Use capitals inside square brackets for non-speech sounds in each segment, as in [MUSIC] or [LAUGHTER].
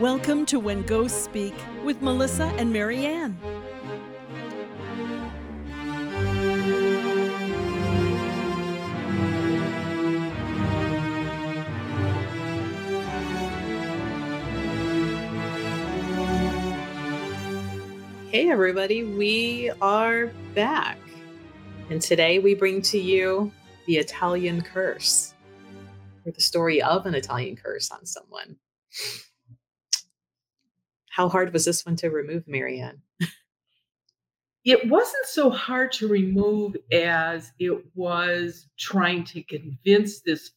Welcome to When Ghosts Speak with Melissa and Mary Ann. Hey, everybody, we are back. And today we bring to you the Italian curse, or the story of an Italian curse on someone. How hard was this one to remove, Mary Ann? It wasn't so hard to remove as it was trying to convince this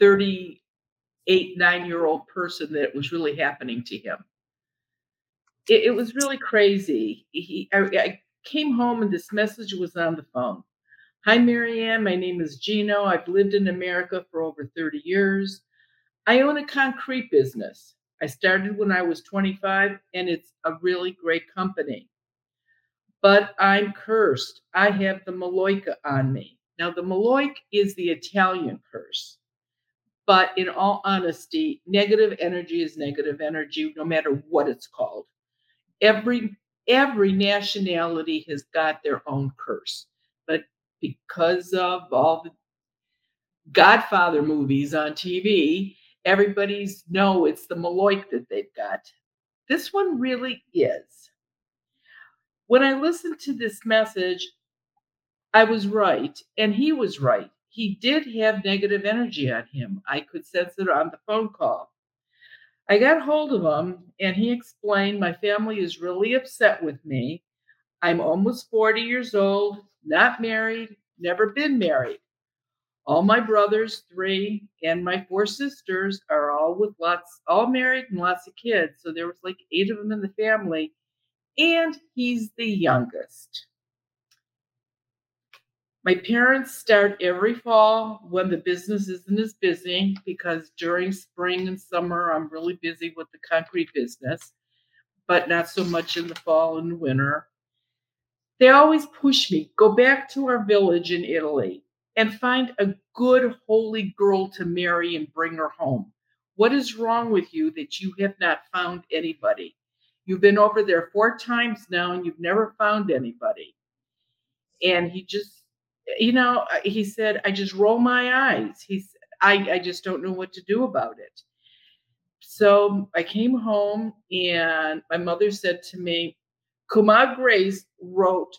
38, nine year old person that it was really happening to him. It, it was really crazy. He, I, I came home and this message was on the phone. Hi, Mary Ann. My name is Gino. I've lived in America for over 30 years. I own a concrete business. I started when I was 25, and it's a really great company. But I'm cursed. I have the Maloika on me. Now, the Maloik is the Italian curse. But in all honesty, negative energy is negative energy, no matter what it's called. Every every nationality has got their own curse. But because of all the Godfather movies on TV, everybody's know it's the Maloik that they've got. This one really is. When I listened to this message, I was right, and he was right. He did have negative energy on him. I could sense it on the phone call. I got hold of him, and he explained my family is really upset with me. I'm almost 40 years old, not married, never been married. All my brothers, three, and my four sisters are all with lots, all married and lots of kids. So there was like eight of them in the family, and he's the youngest. My parents start every fall when the business isn't as busy because during spring and summer, I'm really busy with the concrete business, but not so much in the fall and winter. They always push me go back to our village in Italy and find a good, holy girl to marry and bring her home. What is wrong with you that you have not found anybody? You've been over there four times now and you've never found anybody. And he just, you know, uh, he said, I just roll my eyes. He's, I, I just don't know what to do about it. So I came home and my mother said to me, Kuma Grace wrote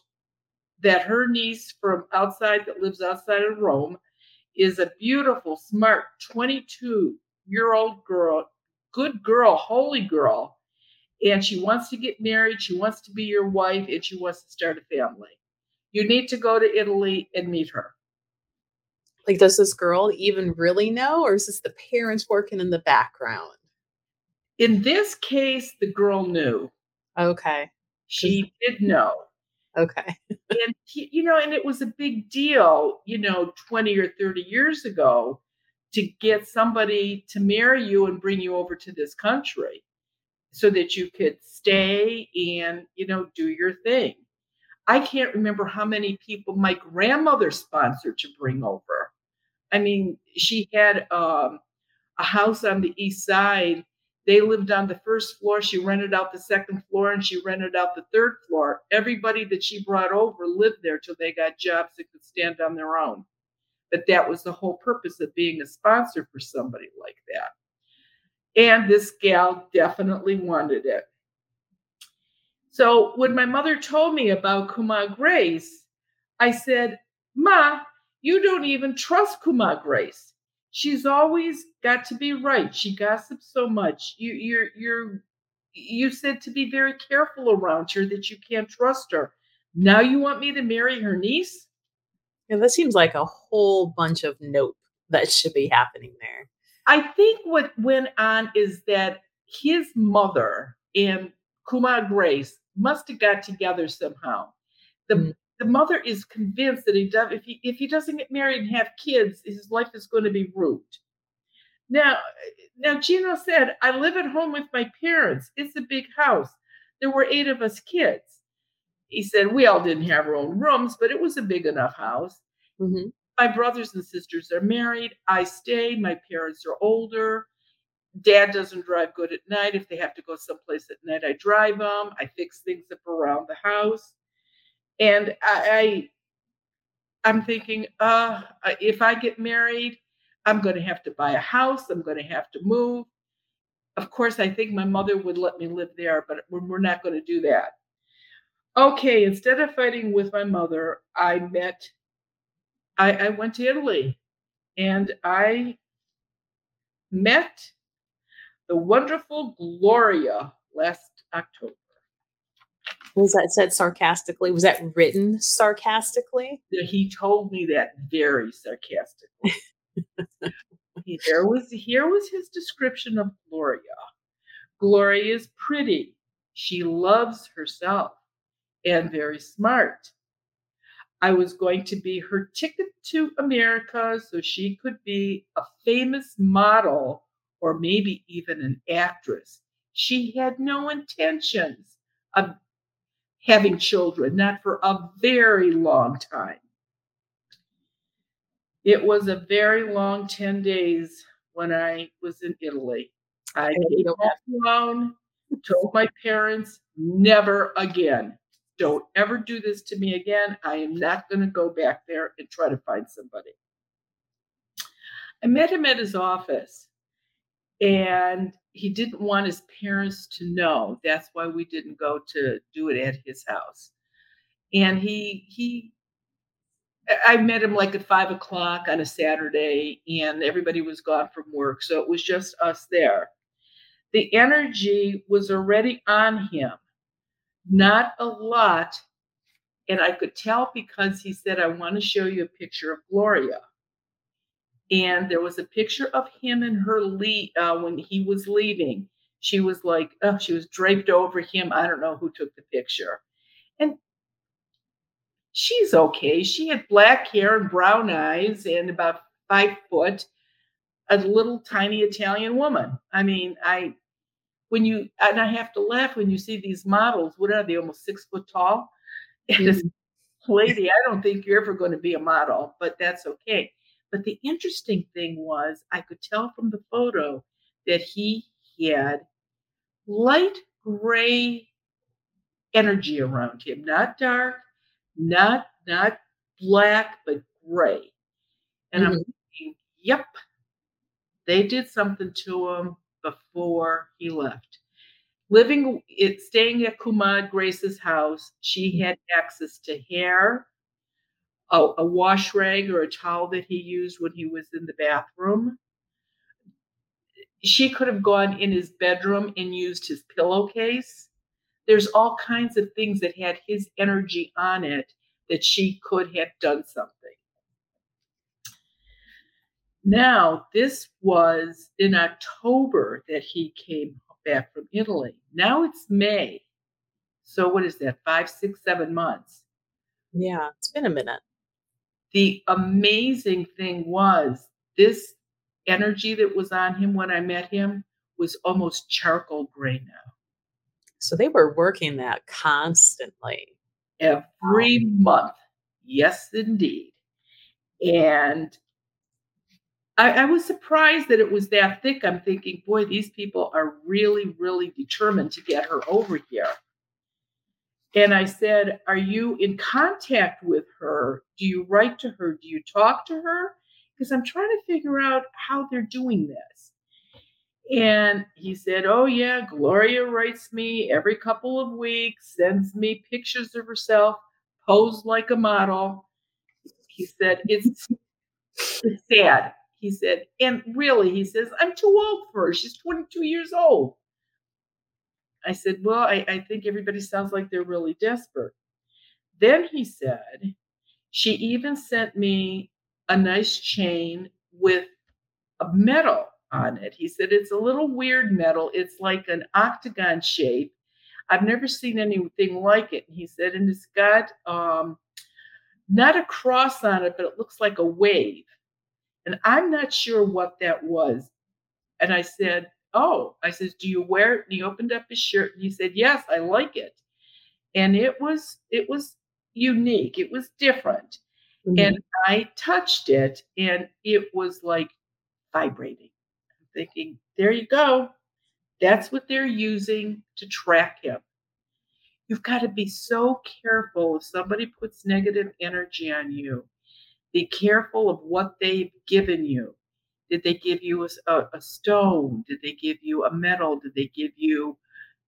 that her niece from outside that lives outside of Rome is a beautiful, smart 22 year old girl, good girl, holy girl. And she wants to get married. She wants to be your wife and she wants to start a family. You need to go to Italy and meet her. Like, does this girl even really know, or is this the parents working in the background? In this case, the girl knew. Okay. She did know. Okay. [LAUGHS] and you know, and it was a big deal, you know, 20 or 30 years ago to get somebody to marry you and bring you over to this country so that you could stay and, you know, do your thing. I can't remember how many people my grandmother sponsored to bring over. I mean, she had um, a house on the east side they lived on the first floor. She rented out the second floor and she rented out the third floor. Everybody that she brought over lived there till they got jobs that could stand on their own. But that was the whole purpose of being a sponsor for somebody like that. And this gal definitely wanted it. So when my mother told me about Kuma Grace, I said, Ma, you don't even trust Kuma Grace she's always got to be right. She gossips so much. You you're you're you said to be very careful around her that you can't trust her. Now you want me to marry her niece? Yeah, that seems like a whole bunch of nope that should be happening there. I think what went on is that his mother and Kuma Grace must have got together somehow. The mm the mother is convinced that he does if he if he doesn't get married and have kids, his life is going to be ruined. Now, now Gino said, I live at home with my parents. It's a big house. There were eight of us kids. He said, we all didn't have our own rooms, but it was a big enough house. Mm-hmm. My brothers and sisters are married. I stay. My parents are older. dad doesn't drive good at night. If they have to go someplace at night, I drive them. I fix things up around the house. And I, I I'm thinking, uh, if I get married, I'm going to have to buy a house. I'm going to have to move. Of course, I think my mother would let me live there, but we're not going to do that. Okay, instead of fighting with my mother, I met, I, I went to Italy and I met the wonderful Gloria last October. Was that said sarcastically? Was that written sarcastically? He told me that very sarcastically. there was here was his description of Gloria. Gloria is pretty. She loves herself and very smart. I was going to be her ticket to America so she could be a famous model or maybe even an actress. She had no intentions of having children, not for a very long time. It was a very long 10 days when I was in Italy. I came back alone, told my parents, never again. Don't ever do this to me again. I am not going to go back there and try to find somebody. I met him at his office and he didn't want his parents to know. That's why we didn't go to do it at his house. And he he I met him like at five o'clock on a Saturday, and everybody was gone from work. So it was just us there. The energy was already on him, not a lot. And I could tell because he said, I want to show you a picture of Gloria. And there was a picture of him and her le- uh, when he was leaving. She was like, oh, she was draped over him. I don't know who took the picture. And she's okay. She had black hair and brown eyes and about five foot, a little tiny Italian woman. I mean, I when you and I have to laugh when you see these models. What are they? Almost six foot tall. [LAUGHS] Mm-hmm. lady, I don't think you're ever going to be a model, but that's okay. But the interesting thing was, I could tell from the photo that he had light gray energy around him, not dark, not not black, but gray. And mm-hmm. I'm thinking, yep, they did something to him before he left. Living, it, staying at Kuma Grace's house, she mm-hmm. had access to hair, a, a wash rag or a towel that he used when he was in the bathroom. She could have gone in his bedroom and used his pillowcase there's all kinds of things that had his energy on it that she could have done something. Now, this was in October that he came back from Italy. Now it's May. So, what is that? Five, six, seven months. Yeah, it's been a minute. The amazing thing was this energy that was on him when I met him was almost charcoal gray now. So they were working that constantly. Every month. Yes, indeed. And I, I, was surprised that it was that thick. I'm thinking, boy, these people are really, really determined to get her over here. And I said, Are you in contact with her? Do you write to her? Do you talk to her? Because I'm trying to figure out how they're doing this. And he said, Oh, yeah, Gloria writes me every couple of weeks, sends me pictures of herself, posed like a model. He said, It's, sad. He said, And really, he says, I'm too old for her. She's 22 years old. I said, Well, I, I think everybody sounds like they're really desperate. Then he said, She even sent me a nice chain with a medal on it. He said it's a little weird metal. It's like an octagon shape. I've never seen anything like it. He said, and it's got um, not a cross on it, but it looks like a wave. And I'm not sure what that was. And I said, Oh, I says, Do you wear it? And he opened up his shirt and he said, Yes, I like it. And it was it was unique. It was different. Mm-hmm. And I touched it and it was like vibrating thinking, there you go. That's what they're using to track him. You've got to be so careful if somebody puts negative energy on you. Be careful of what they've given you. Did they give you a, a, stone? Did they give you a medal? Did they give you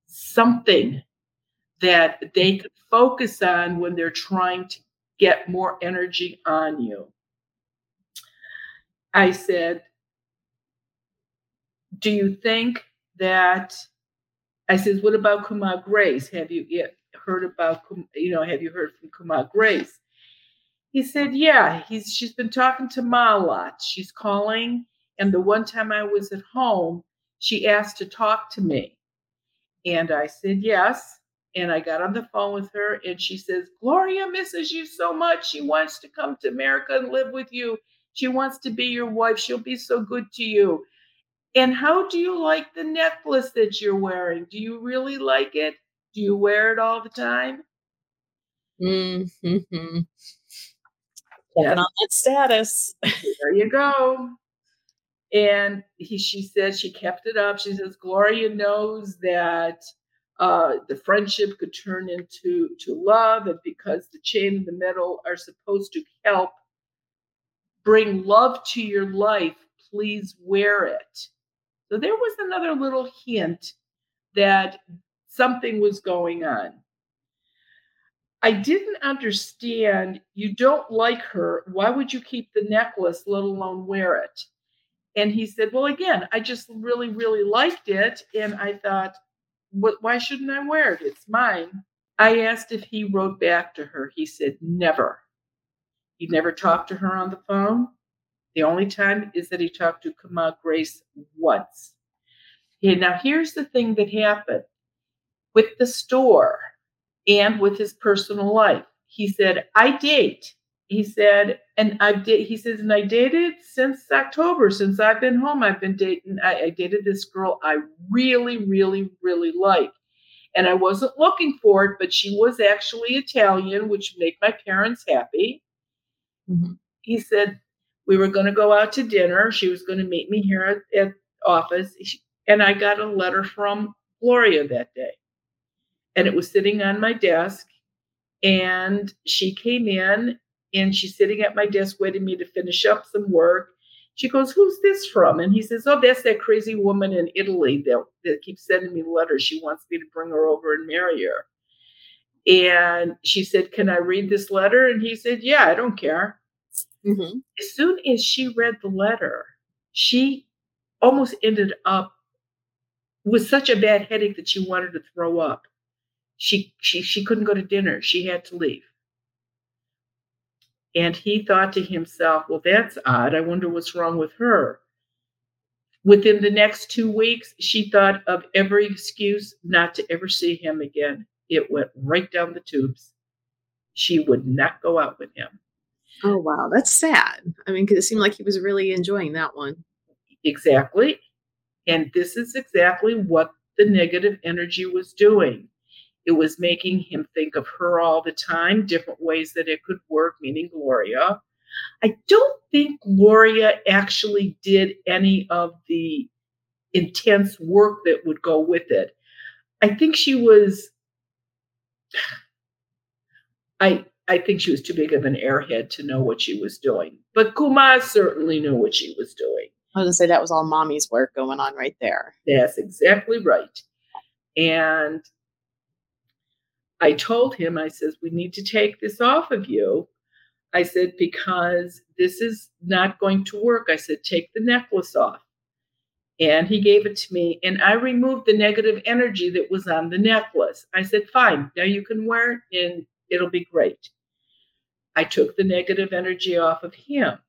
something that they could focus on when they're trying to get more energy on you? I said, Do you think that? I says, What about Kuma Grace? Have you eh, heard about, you know, have you heard from Kuma Grace? He said, Yeah, he's she's been talking to Ma a lot. She's calling. And the one time I was at home, she asked to talk to me. And I said, Yes. And I got on the phone with her, and she says, Gloria misses you so much. She wants to come to America and live with you. She wants to be your wife. She'll be so good to you. And how do you like the necklace that you're wearing? Do you really like it? Do you wear it all the time? Mm-hmm. Checking on that status. [LAUGHS] there you go. And he, she says she kept it up. She says Gloria knows that uh, the friendship could turn into to love, and because the chain and the medal are supposed to help bring love to your life, please wear it. So there was another little hint that something was going on. I didn't understand. You don't like her. Why would you keep the necklace, let alone wear it? And he said, Well, again, I just really, really liked it. And I thought, Why shouldn't I wear it? It's mine. I asked if he wrote back to her. He said, Never. He never talked to her on the phone. The only time is that he talked to Kuma Grace once. Now here's the thing that happened with the store and with his personal life. He said, I date. He said, and I've da- he says, and I dated since October, since I've been home. I've been dating, I, I dated this girl I really, really, really like. And I wasn't looking for it, but she was actually Italian, which made my parents happy. Mm-hmm. He said, we were going to go out to dinner. She was going to meet me here at, at office. And I got a letter from Gloria that day. And it was sitting on my desk. And she came in and she's sitting at my desk waiting me to finish up some work. She goes, Who's this from? And he says, Oh, that's that crazy woman in Italy that, that keeps sending me letters. She wants me to bring her over and marry her. And she said, Can I read this letter? And he said, Yeah, I don't care. Mm-hmm. As soon as she read the letter, she almost ended up with such a bad headache that she wanted to throw up. She she she couldn't go to dinner. She had to leave. And he thought to himself, well, that's odd. I wonder what's wrong with her. Within the next two weeks, she thought of every excuse not to ever see him again. It went right down the tubes. She would not go out with him. Oh, wow. That's sad. I mean, because it seemed like he was really enjoying that one. Exactly. And this is exactly what the negative energy was doing. It was making him think of her all the time, different ways that it could work, meaning Gloria. I don't think Gloria actually did any of the intense work that would go with it. I think she was I I think she was too big of an airhead to know what she was doing. But Kuma certainly knew what she was doing. I was gonna say that was all mommy's work going on right there. That's exactly right. And I told him, I says, we need to take this off of you. I said, because this is not going to work. I said, take the necklace off. And he gave it to me, and I removed the negative energy that was on the necklace. I said, fine, now you can wear it and it'll be great. I took the negative energy off of him.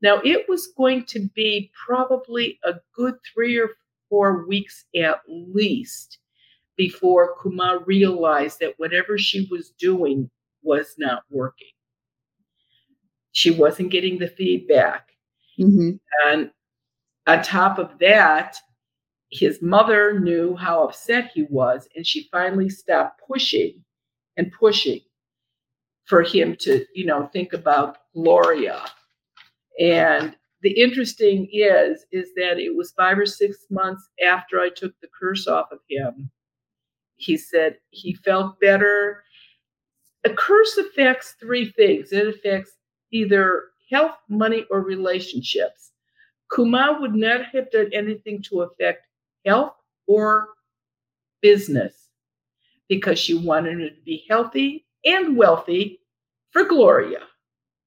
Now, it was going to be probably a good three or four weeks at least before Kuma realized that whatever she was doing was not working. She wasn't getting the feedback. Mm-hmm. And on top of that, his mother knew how upset he was, and she finally stopped pushing and pushing for him to, you know, think about Gloria. And the interesting is is that it was five or six months after I took the curse off of him. He said he felt better. A curse affects three things. It affects either health, money, or relationships. Kuma would not have done anything to affect health or business because she wanted her to be healthy and wealthy for Gloria.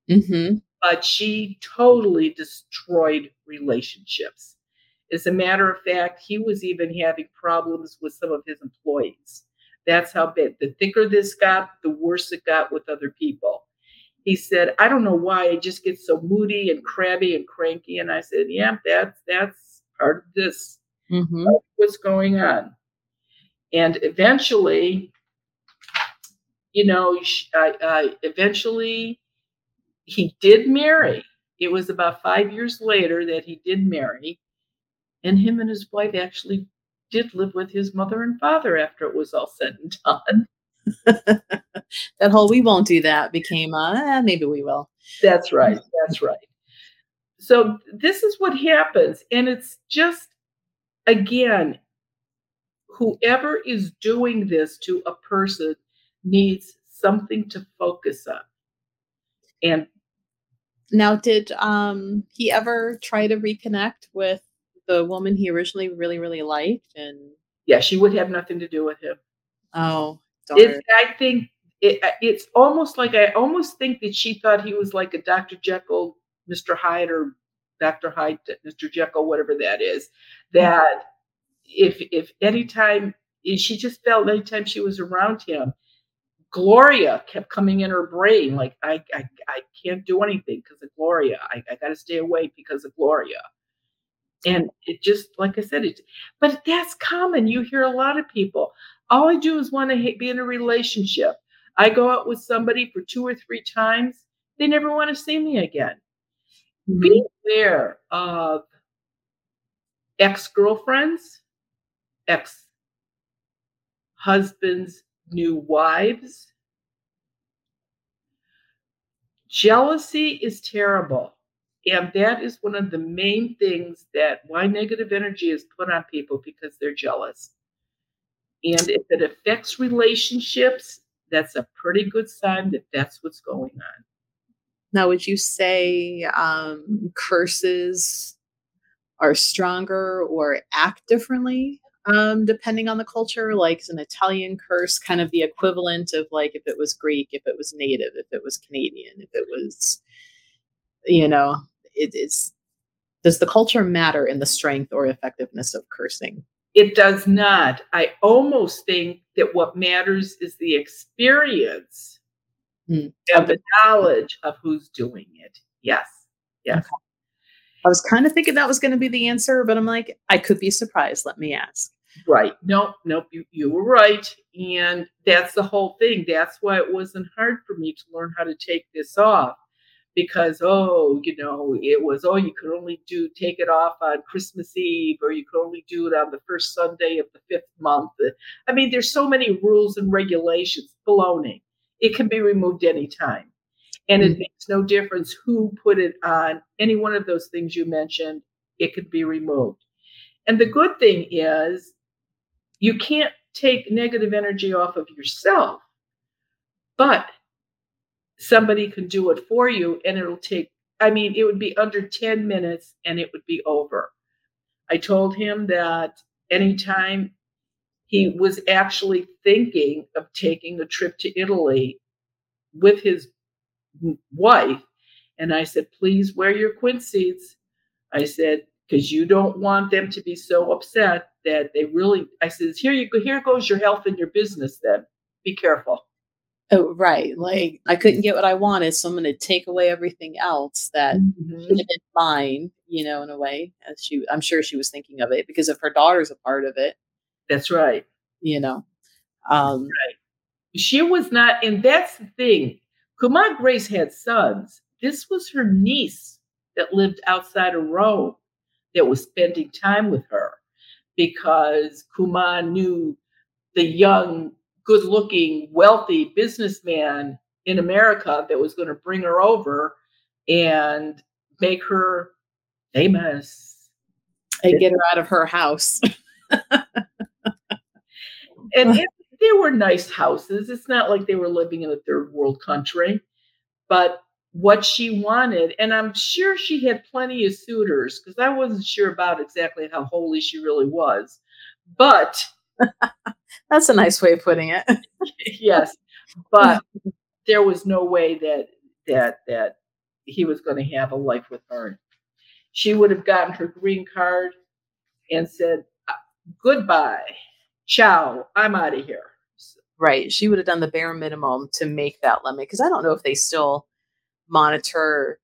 Mm-hmm. But she totally destroyed relationships. As a matter of fact, he was even having problems with some of his employees. That's how bad. The thicker this got, the worse it got with other people. He said, "I don't know why I just get so moody and crabby and cranky." And I said, "Yeah, that's that's part of this. Mm-hmm. What's going on?" And eventually, you know, I, uh, eventually he did marry. It was about five years later that he did marry, and him and his wife actually did live with his mother and father after it was all said and [LAUGHS] done. that whole "we won't do that" became uh, eh, maybe we will. That's right. That's right. So this is what happens, and it's just again, whoever is doing this to a person needs something to focus on. And now, did um, he ever try to reconnect with the woman he originally really, really liked? And yeah, she would have nothing to do with him. Oh, I think it, uh, it's almost like I almost think that she thought he was like a Dr. Jekyll, Mr. Hyde, or Dr. Hyde, Mr. Jekyll, whatever that is. That if if anytime she just felt anytime she was around him, Gloria kept coming in her brain like I I, I can't do anything because of Gloria. I, I got to stay away because of Gloria. And it just like I said, it. But that's common. You hear a lot of people. All I do is want to be in a relationship. I go out with somebody for two or three times. They never want to see me again. Mm-hmm. Beware of ex girlfriends, ex husbands new wives. Jealousy is terrible. And that is one of the main things that why negative energy is put on people because they're jealous. And if it affects relationships, that's a pretty good sign that that's what's going on. Now, would you say um, curses are stronger or act differently um, depending on the culture. Like an Italian curse, kind of the equivalent of like if it was Greek, if it was Native, if it was Canadian, if it was, you know, it, it's does the culture matter in the strength or effectiveness of cursing? It does not. I almost think that what matters is the experience mm. and the knowledge of who's doing it. Yes. Yes. Okay. I was kind of thinking that was going to be the answer, but I'm like, I could be surprised. Let me ask. Right. Nope. Nope. You, you were right. And that's the whole thing. That's why it wasn't hard for me to learn how to take this off because, oh, you know, it was, oh, you could only do take it off on Christmas Eve or you could only do it on the first Sunday of the fifth month. I mean, there's so many rules and regulations. Baloney. It can be removed anytime. And it mm. makes no difference who put it on any one of those things you mentioned, it could be removed. And the good thing is, you can't take negative energy off of yourself, but somebody can do it for you and it'll take, I mean, it would be under 10 minutes and it would be over. I told him that anytime he was actually thinking of taking a trip to Italy with his wife. And I said, please wear your quince seeds. I said, because you don't want them to be so upset that they really I says, here you go, here goes your health and your business then. Be careful. Oh, right. Like I couldn't get what I wanted, so I'm gonna take away everything else that mm-hmm. should have been mine, you know, in a way. As she I'm sure she was thinking of it because if her daughter's a part of it. That's right. You know. Um right. She was not, and that's the thing. Kuma Grace had sons. This was her niece that lived outside of Rome that was spending time with her because Kuma knew the young, good looking, wealthy businessman in America that was going to bring her over and make her Famous. And get her out of her house. [LAUGHS] and it, they were nice houses. It's not like they were living in a third world country, but what she wanted, and I'm sure she had plenty of suitors because I wasn't sure about exactly how holy she really was, but [LAUGHS] that's a nice way of putting it. [LAUGHS] yes, but there was no way that that that he was going to have a life with her. She would have gotten her green card and said, uh, "Goodbye, ciao, I'm out of here." Right. She would have done the bare minimum to make that limit because I don't know if they still monitor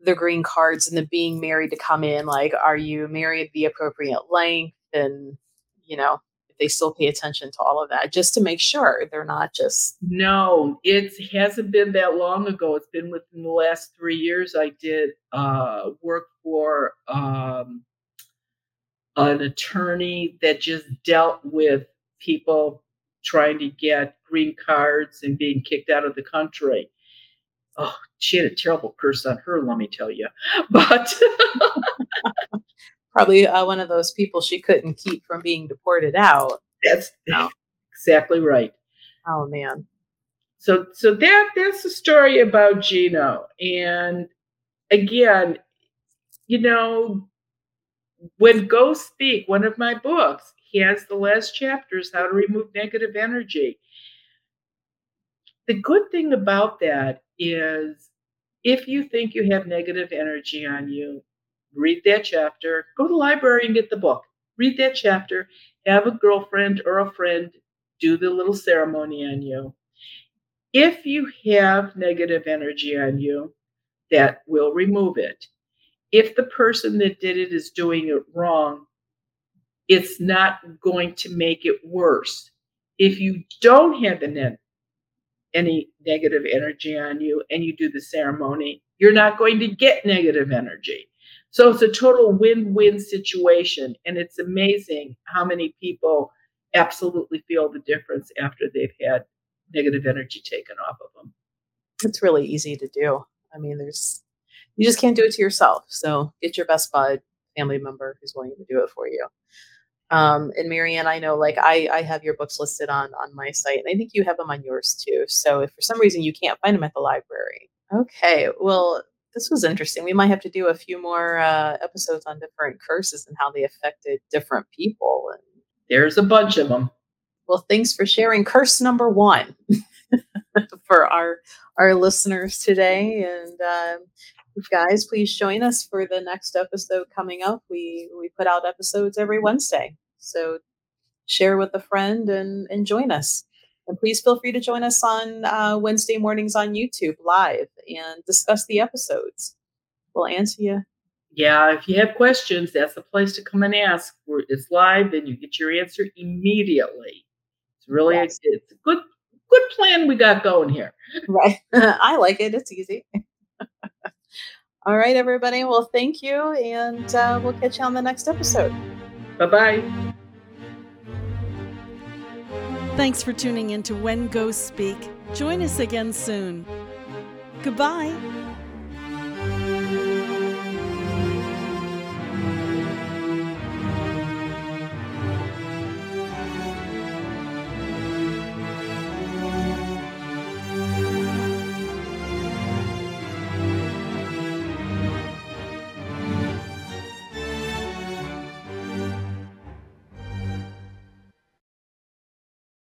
the green cards and the being married to come in. Like, are you married the appropriate length? And, you know, they still pay attention to all of that just to make sure they're not just. No, it hasn't been that long ago. It's been within the last three years. I did uh, work for um, an attorney that just dealt with people trying to get green cards and being kicked out of the country. Oh, she had a terrible curse on her, let me tell you. [LAUGHS] But [LAUGHS] probably uh, one of those people she couldn't keep from being deported out. That's [LAUGHS] exactly right. Oh man. So so that that's the story about Gino. And again, you know, when Ghosts Speak, one of my books, he has the last chapters, How to Remove Negative Energy. The good thing about that is if you think you have negative energy on you, read that chapter, go to the library and get the book. Read that chapter, have a girlfriend or a friend do the little ceremony on you. If you have negative energy on you, that will remove it. If the person that did it is doing it wrong, it's not going to make it worse. If you don't have an, any negative energy on you and you do the ceremony, you're not going to get negative energy. So it's a total win win situation. And it's amazing how many people absolutely feel the difference after they've had negative energy taken off of them. It's really easy to do. I mean, there's, you just can't do it to yourself. So get your best bud, family member who's willing to do it for you. Um, and Mary Ann, I know like I, I have your books listed on on my site, and I think you have them on yours too. So if for some reason you can't find them at the library, okay, well this was interesting. We might have to do a few more uh, episodes on different curses and how they affected different people. And there's a bunch of them. Well, thanks for sharing curse number one [LAUGHS] for our our listeners today, and um, guys, please join us for the next episode coming up. We we put out episodes every Wednesday, so share with a friend and and join us. And please feel free to join us on uh, Wednesday mornings on YouTube live and discuss the episodes. We'll answer you. Yeah, if you have questions, that's the place to come and ask. It's live, and you get your answer immediately. It's really yes. it's a good good plan we got going here. Right, [LAUGHS] I like it. It's easy. [LAUGHS] All right, everybody. Well, thank you, and uh, we'll catch you on the next episode. Bye bye. Thanks for tuning in to When Ghosts Speak. Join us again soon. Goodbye.